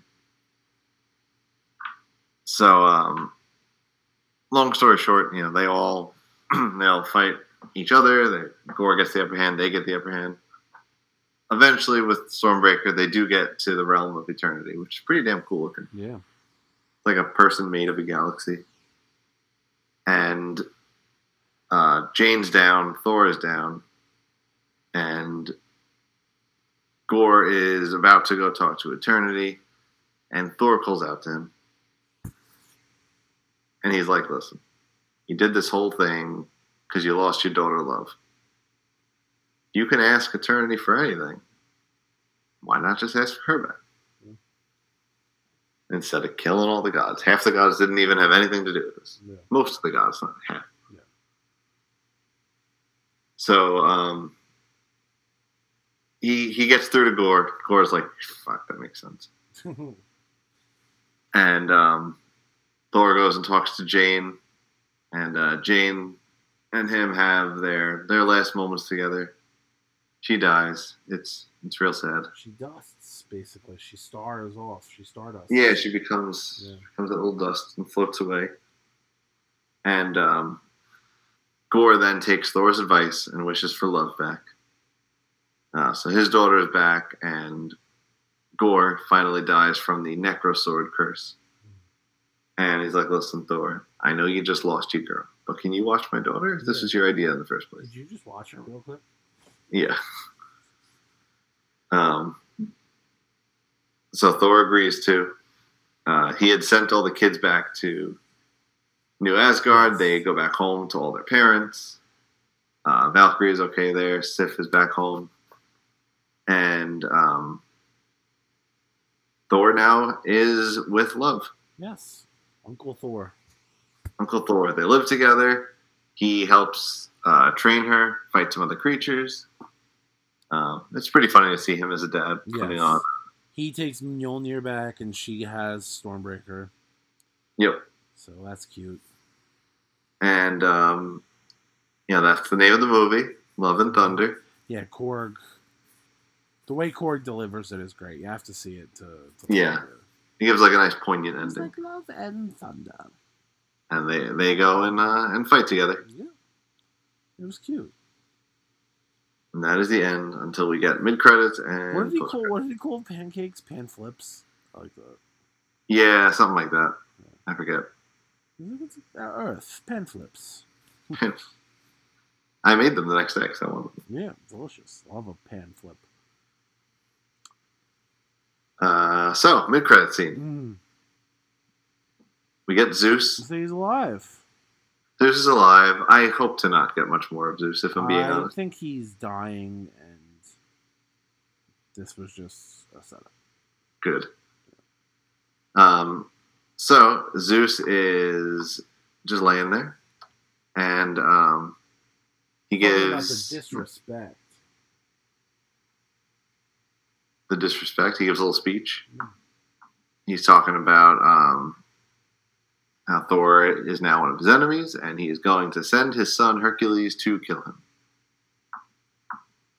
So, um, long story short, you know, they all *clears throat* they all fight each other. They, Gorr gets the upper hand. They get the upper hand. Eventually, with Stormbreaker, they do get to the realm of eternity, which is pretty damn cool looking Yeah. like a person made of a galaxy. And uh, Jane's down, Thor is down, and Gorr is about to go talk to Eternity, and Thor calls out to him. And he's like, Listen, you did this whole thing because you lost your daughter, love. You can ask Eternity for anything. Why not just ask for her back? instead of killing all the gods. Half the gods didn't even have anything to do with this. Yeah. Most of the gods, not half. Yeah. So um, he he gets through to Gorr. Gorr's like, "Fuck, that makes sense." *laughs* And um, Thor goes and talks to Jane, and uh, Jane and him have their their last moments together. She dies. It's it's real sad. she dusts basically. She stars off. She stardust. Yeah, she becomes Yeah. becomes a little dust and floats away. And um, Gorr then takes Thor's advice and wishes for love back. Uh, so his daughter is back, and Gorr finally dies from the Necro Sword curse. And he's like, "Listen, Thor, I know you just lost your girl, but can you watch my daughter? This was your idea in the first place." Did you just watch her real quick? Yeah. Um, so Thor agrees to. Uh, he had sent all the kids back to New Asgard. They go back home to all their parents. Uh, Valkyrie is okay there. Sif is back home. And um, Thor now is with Love, Yes. Uncle Thor. Uncle Thor. They live together. He helps uh, train her, fight some other creatures. Um, it's pretty funny to see him as a dad putting Yes. on. He takes Mjolnir back, and she has Stormbreaker. Yep. So that's cute. And um, yeah, that's the name of the movie, Love and Thunder. Yeah, Korg. The way Korg delivers it is great. You have to see it to. to Yeah. it. He gives like a nice poignant It's ending, like love and thunder. And they they go and uh, and fight together. Yeah. It was cute. And that is the end until we get mid credits and What did he call? What did he call pancakes? Pan flips. I like that. yeah, something like that. I forget. He's like, It's uh, Earth pan flips. *laughs* I made them the next day because I wanted them. Yeah, delicious. Love a pan flip. Uh, so mid credit scene, Mm. We get Zeus. He's alive. Zeus is alive. I hope to not get much more of Zeus if I'm being I honest. I think he's dying, and this was just a setup. Good. Um, so Zeus is just laying there, and um, he about the gives disrespect. the disrespect. He gives a little speech. Mm. He's talking about um, how Thor is now one of his enemies, and he is going to send his son Hercules to kill him.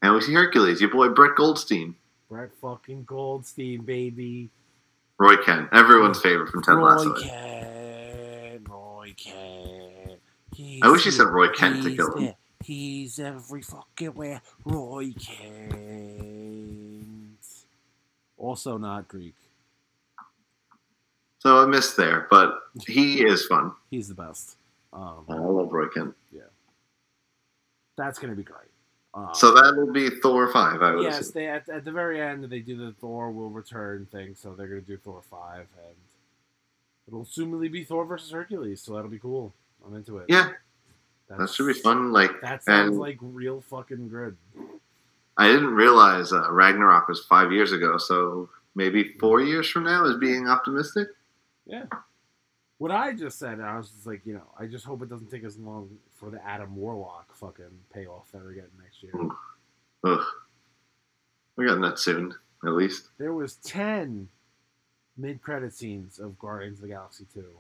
And we see Hercules, your boy Brett Goldstein, Brett fucking Goldstein, baby. Roy Kent, everyone's favorite from Ted Roy Lasso. Kent, Roy Kent. He's I wish he said Roy Kent to kill him. the- He's every fucking where. Roy Kent. Also not Greek. So I missed there, but he is fun. He's the best. Um, I love Roy Kent. Yeah, that's gonna be great. Um, So that will be Thor five. I would yes, assume. they at, at the very end they do the Thor will return thing, so they're gonna do Thor five, and it'll assumedly be Thor versus Hercules. So that'll be cool. I'm into it. Yeah, That's, that should be fun. Like That sounds like real fucking good. I didn't realize uh, Ragnarok was five years ago, so maybe four years from now is being optimistic. Yeah. What I just said, I was just like, you know, I just hope it doesn't take as long for the Adam Warlock fucking payoff that we're getting next year. Ugh, we're getting that soon, at least. There was ten mid-credit scenes of Guardians of the Galaxy two,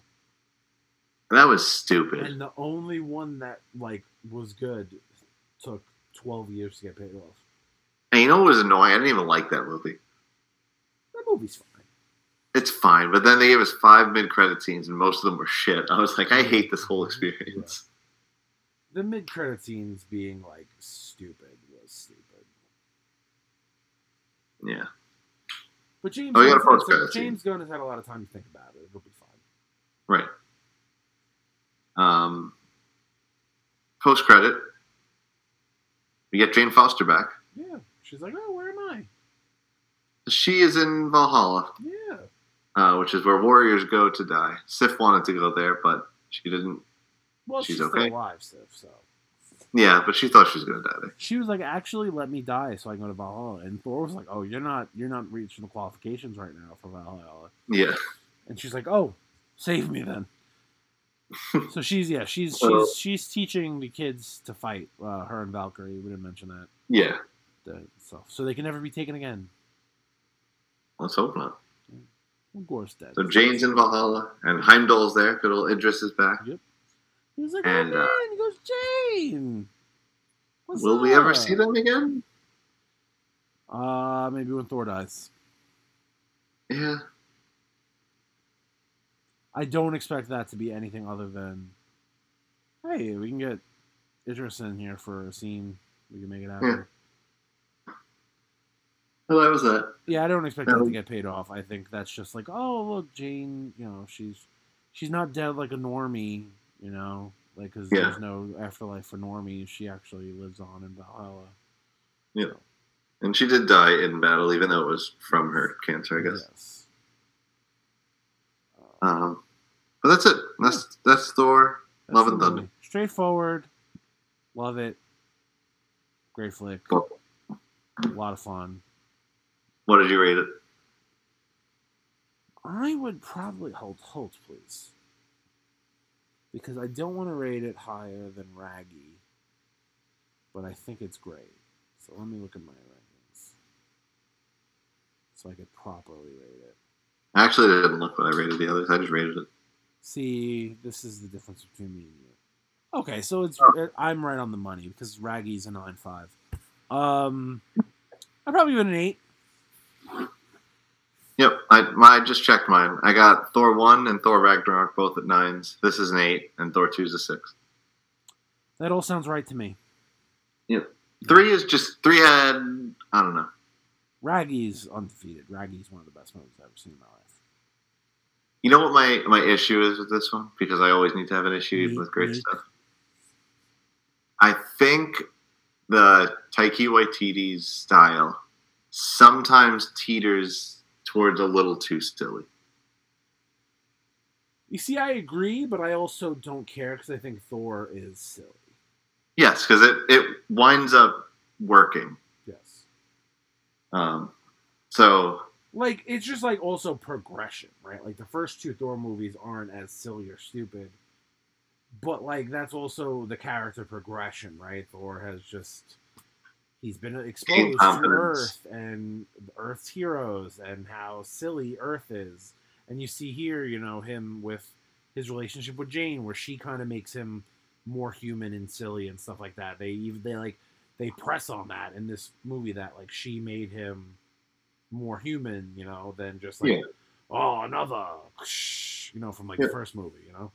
that was stupid. and the only one that like was good took twelve years to get paid off. And you know what was annoying? I didn't even like that movie. That movie's fine. It's fine, but then they gave us five mid-credit scenes, and most of them were shit. I was like, I hate this whole experience. The mid credit scenes being like stupid was stupid. Yeah. But James, Oh, Gunn's had post-credit James Gunn has had a lot of time to think about it. It'll be fine. Right. Um, Post credit, we get Jane Foster back. Yeah. She's like, oh, where am I? She is in Valhalla, Yeah. Uh, which is where warriors go to die. Sif wanted to go there, but she didn't. Well, She's she's, okay. still alive, Sif. So Yeah, but she thought she was going to die there. she was like, actually, let me die so I can go to Valhalla. And Thor was like, oh, you're not, you're not reaching the qualifications right now for Valhalla. Yeah. And she's like, "Oh, save me then." *laughs* so she's yeah, she's she's she's teaching the kids to fight. Uh, her and Valkyrie. We didn't mention that. Yeah. The, so so they can never be taken again. Let's hope not. Well, Gorr's dead. So Jane's in Valhalla, and Heimdall's there. Good old Idris is back. He was like, and, "Oh uh, man," he goes, "Jane." What's Will we ever see them again? Uh, maybe when Thor dies. Yeah. I don't expect that to be anything other than, hey, we can get Idris in here for a scene. We can make it happen. Well, that was that. Yeah, I don't expect that to get paid off. I think that's just like, oh, look, Jane, you know, she's she's not dead like a normie, you know, like because Yeah. there's no afterlife for normies. She actually lives on in Valhalla. Yeah. And she did die in battle, even though it was from her cancer, I guess. Yes. Um, but that's it. That's that's Thor. That's Love and Thunder. Straightforward. Love it. Great flick. Cool. A lot of fun. What did you rate it? I would probably hold hold please. Because I don't want to rate it higher than Raggy. But I think it's great. So let me look at my rankings. So I could properly rate it. Actually, I didn't look what I rated the others. I just rated it. See, this is the difference between me and you. Okay, so it's Oh. I'm right on the money because Raggy's a nine five. Um, I'd probably give it an eight. Yep, I, my, I just checked mine. I got Thor one and Thor Ragnarok both at nines. This is an eight, and Thor two is a six. That all sounds right to me. Yep, Three is just three had I don't know. Raggy's undefeated. Raggy's one of the best movies I've ever seen in my life. You know what my my issue is with this one because I always need to have an issue Me- with great me. stuff. I think the Taika Waititi's style sometimes teeters towards a little too silly. You see, I agree, but I also don't care because I think Thor is silly. Yes, because it it winds up working. Yes. Um, so Like, it's just like also progression, right? Like, the first two Thor movies aren't as silly or stupid, but like, that's also the character progression, right? Thor has just. He's been exposed to. Earth and Earth's heroes and how silly Earth is. And you see here, you know, him with his relationship with Jane, where she kind of makes him more human and silly and stuff like that. They even they like they press on that in this movie that like she made him more human, you know, than just like Yeah. oh another, you know, from like the first movie, you know.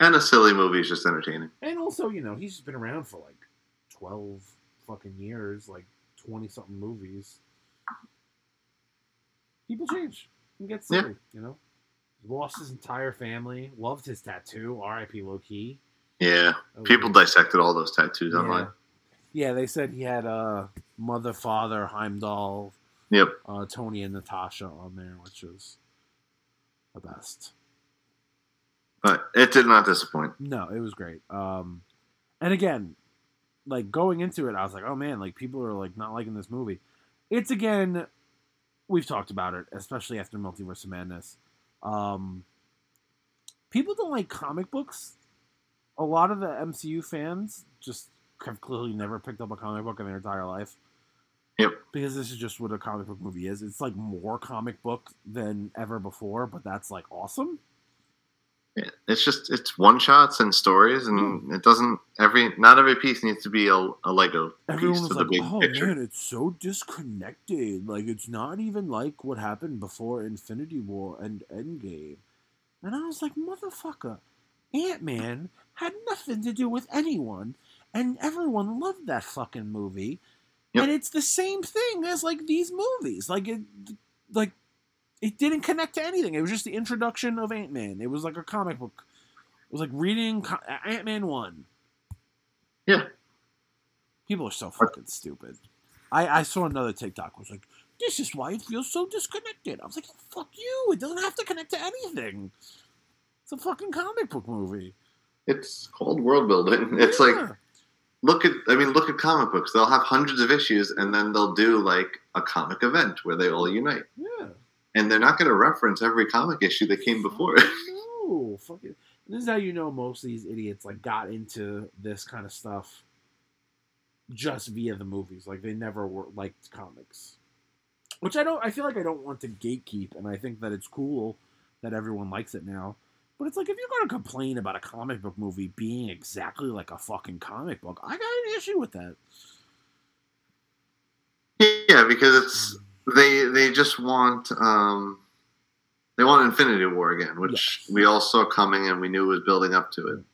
and a silly movie is just entertaining. And also, you know, he's been around for like twelve fucking years, like twenty something movies. People change and get Yeah. you know. Lost his entire family. Loved his tattoo. R.I.P. Loki. Yeah, was people dissected all those tattoos online. Yeah. yeah, they said he had uh, mother, father, Heimdall, Yep. uh, Tony, and Natasha on there, which is the best. But it did not disappoint. No, it was great. Um, and again, like going into it, I was like, oh man, like people are like not liking this movie. It's again, we've talked about it, especially after Multiverse of Madness. Um, people don't like comic books. A lot of the MCU fans just have clearly never picked up a comic book in their entire life. Yep. Because this is just what a comic book movie is. It's like more comic book than ever before, but that's like awesome. It's just it's one shots and stories, and it doesn't every not every piece needs to be a, a Lego Everyone piece was to like, the big "Oh picture. man, it's so disconnected. Like it's not even like what happened before Infinity War and Endgame." And I was like, "Motherfucker, Ant Man had nothing to do with anyone, and everyone loved that fucking movie. Yep. And it's the same thing as like these movies. Like it, like it didn't connect to anything. It was just the introduction of Ant Man. It was like a comic book. It was like reading co- Ant Man one. Yeah. People are so fucking stupid. I, I saw another TikTok was like, this is why it feels so disconnected. I was like, fuck you. It doesn't have to connect to anything. It's a fucking comic book movie. It's called world building. *laughs* It's like look at I mean look at comic books. They'll have hundreds of issues, and then they'll do like a comic event where they all unite, Yeah. And they're not going to reference every comic issue that came before it. No, fucking. This is how you know most of these idiots like got into this kind of stuff just via the movies. Like they never were liked comics, which I don't. I feel like I don't want to gatekeep, and I think that it's cool that everyone likes it now. But it's like if you're going to complain about a comic book movie being exactly like a fucking comic book, I got an issue with that. yeah, because it's they they just want um they want Infinity War again, which Yes. we all saw coming and we knew was building up to it.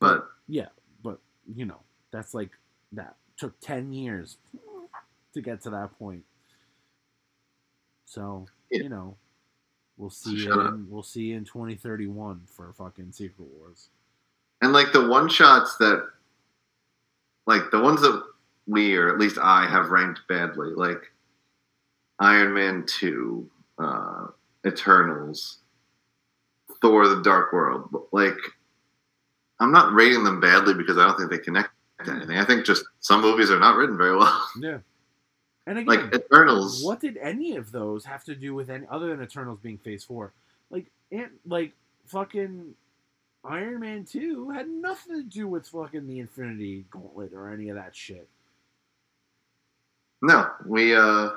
But Yeah, but you know, that's like that took ten years to get to that point. So Yeah. you know, we'll see in we'll see in twenty thirty one for fucking Secret Wars. and like the one shots that like the ones that we or at least I have ranked badly, like Iron Man two, uh, Eternals, Thor: The Dark World. Like, I'm not rating them badly because I don't think they connect to anything. I think just some movies are not written very well. *laughs* Yeah. And again, like Eternals. what did any of those have to do with any other than Eternals being Phase Four? Like, and like fucking Iron Man Two had nothing to do with fucking the Infinity Gauntlet or any of that shit. No, we uh,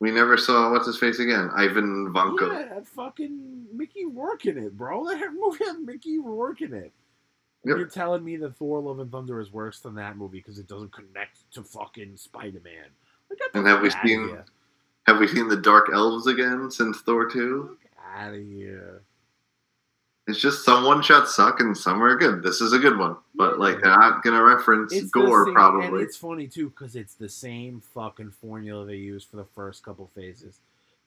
we never saw what's his face again. Ivan Vanko. Yeah, had fucking Mickey Rourke in it, bro. That *laughs* movie had Mickey Rourke in it. Yep. You're telling me that Thor: Love and Thunder is worse than that movie because it doesn't connect to fucking Spider Man. Like, And have we seen-. Have we seen the Dark Elves again since Thor two? Out of here. It's just some one shots suck and some are good. This is a good one, but like they're not gonna reference It's gore same- probably. it's funny too because it's the same fucking formula they use for the first couple phases.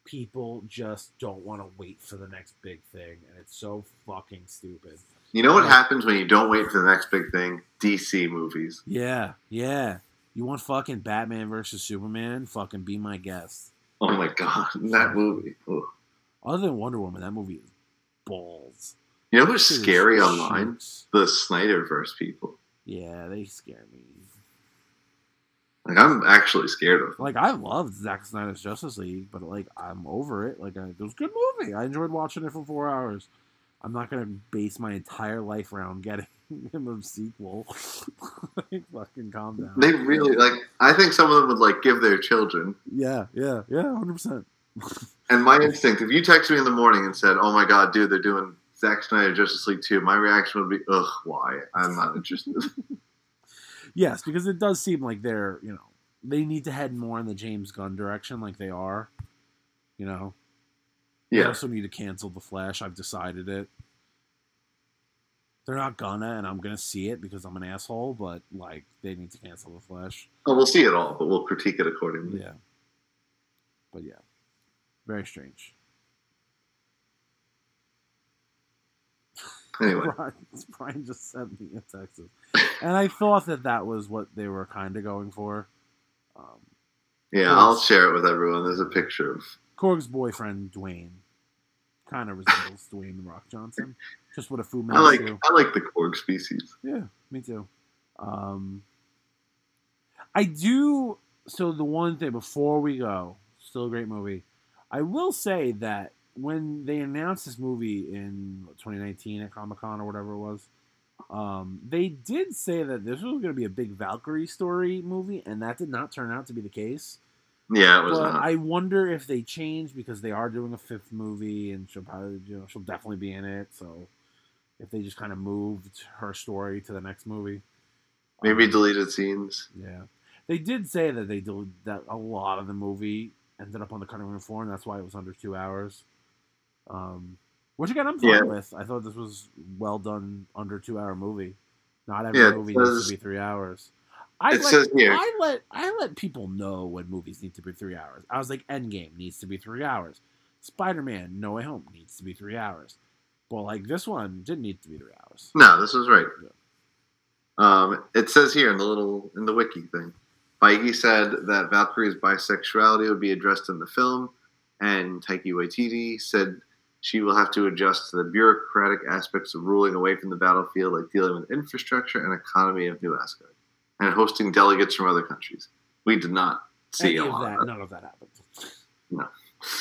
People just don't want to wait for the next big thing, and it's so fucking stupid. You know what happens when you don't wait for the next big thing? DC movies. Yeah, yeah. You want fucking Batman versus Superman? Fucking be my guest. Oh my god, *laughs* that movie. Ugh. Other than Wonder Woman, that movie is balls. You know who's scary online? The Snyderverse people. Yeah, they scare me. Like I'm actually scared of. Them. Like I loved Zack Snyder's Justice League, but like I'm over it. Like I, it was a good movie. I enjoyed watching it for four hours. I'm not gonna base my entire life around getting *laughs* him a sequel. *laughs* like, fucking calm down. They really like. I think some of them would like give their children. yeah, yeah, yeah, hundred percent. *laughs* And my instinct, if you text me in the morning and said, "Oh my god, dude, they're doing Zack Snyder Justice League 2, my reaction would be, "Ugh, why? I'm not *laughs* interested." Yes, because it does seem like they're you know they need to head more in the James Gunn direction, like they are. You know, They yeah, also need to cancel the Flash. I've decided it. They're not gonna, and I'm gonna see it because I'm an asshole. But like, they need to cancel the Flash. well, we'll see it all, but we'll critique it accordingly. Yeah. But yeah, very strange. *laughs* Anyway, Brian, Brian just sent me a text, and I thought that that was what they were kind of going for. Um, yeah, Cool. I'll share it with everyone. There's a picture of. Korg's boyfriend Dwayne kind of resembles Dwayne Rock Johnson, just with a Fu I like Manchu. I like the Korg species. Yeah, me too. Um, I do. So the one thing before we go, still a great movie. I will say that when they announced this movie in 2019 at Comic Con or whatever it was, um, they did say that this was going to be a big Valkyrie story movie, and that did not turn out to be the case. Yeah, it was But not. I wonder if they changed because they are doing a fifth movie, and she'll probably, you know, she'll definitely be in it. So if they just kind of moved her story to the next movie, Maybe um, deleted scenes. Yeah, they did say that they did that a lot of the movie ended up on the cutting room floor, and that's why it was under two hours. Um, which again, I'm fine Yeah. with. I thought this was well done, under two hour movie. Not every Yeah, movie needs to be three hours. I let, says here- I let I let people know when movies need to be three hours. I was like, Endgame needs to be three hours. Spider Man No Way Home needs to be three hours. Well, like this one didn't need to be three hours. No, this was right. Yeah. Um, it says here in the little in the wiki thing, Feige said that Valkyrie's bisexuality would be addressed in the film, and Taika Waititi said she will have to adjust to the bureaucratic aspects of ruling away from the battlefield, like dealing with infrastructure and economy of New Asgard, and hosting delegates from other countries. We did not see Any a of lot that, of that. none of that happened. No.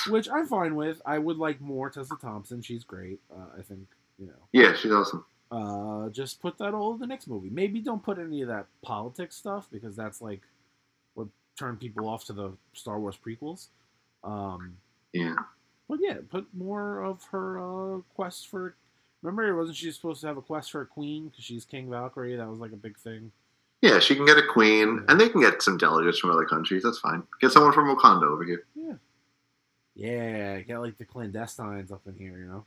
Which I'm fine with. I would like more Tessa Thompson. She's great. Uh, I think you know. Yeah, she's awesome. Uh, just put that all in the next movie. Maybe don't put any of that politics stuff because that's like what turned people off to the Star Wars prequels. Um, Yeah, but yeah, put more of her uh, quest for. Remember, wasn't she supposed to have a quest for a queen because she's King Valkyrie? That was like a big thing. yeah, she can get a queen, and they can get some delegates from other countries. That's fine. Get someone from Wakanda over here. Yeah. Yeah, get like the clandestines up in here, you know.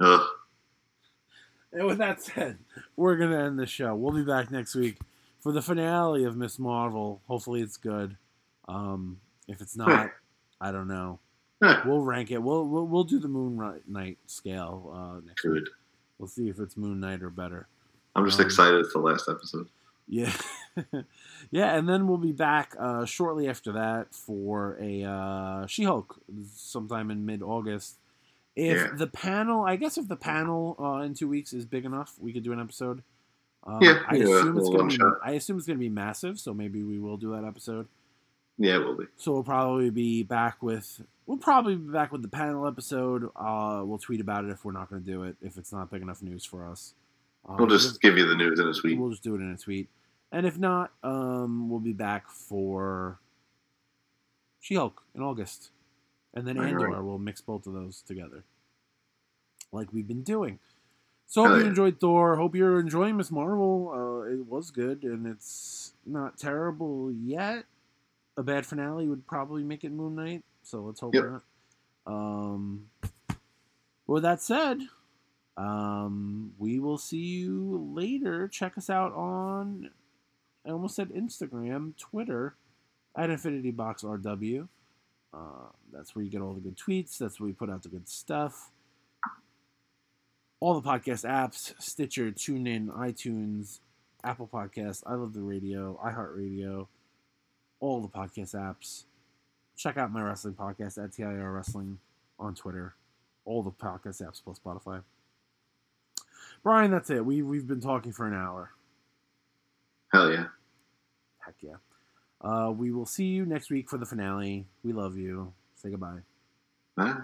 Ugh. And with that said, we're gonna end the show. We'll be back next week for the finale of Miss Marvel. Hopefully, it's good. Um, if it's *laughs* not, I don't know. Huh. We'll rank it. We'll we'll, we'll do the Moon Knight scale uh, next week. Good. We'll see if it's Moon Knight or better. I'm just Um, excited it's the last episode. Yeah, *laughs* yeah, and then we'll be back uh, shortly after that for a uh, She-Hulk sometime in mid-August. If Yeah. the panel, I guess, if the panel uh, in two weeks is big enough, we could do an episode. Um, Yeah, I yeah, assume it's gonna be. shot. I assume it's gonna be massive, so maybe we will do that episode. Yeah, it will be. So we'll probably be back with. We'll probably be back with the panel episode. Uh, we'll tweet about it if we're not going to do it. If it's not big enough news for us, um, We'll just give you the news in a tweet. We'll just do it in a tweet. And if not, um, we'll be back for She Hulk in August. And then Right, Andor. right. We'll mix both of those together. Like we've been doing. So hope Hell you yeah. enjoyed Thor. Hope you're enjoying Miss Marvel. Uh, it was good and it's not terrible yet. A bad finale would probably make it Moon Knight. So let's hope Yep. not. Um, with that said, um, we will see you later. Check us out on, I almost said Instagram, Twitter, at InfinityBoxRW. Uh, that's where you get all the good tweets. That's where we put out the good stuff. All the podcast apps Stitcher, TuneIn, iTunes, Apple Podcasts, I Love the Radio, iHeartRadio, all the podcast apps. Check out my wrestling podcast at TIR Wrestling on Twitter. All the podcast apps plus Spotify. Brian, that's it. We we've been talking for an hour. Hell yeah. Heck yeah. Uh, we will see you next week for the finale. We love you. Say goodbye. Bye.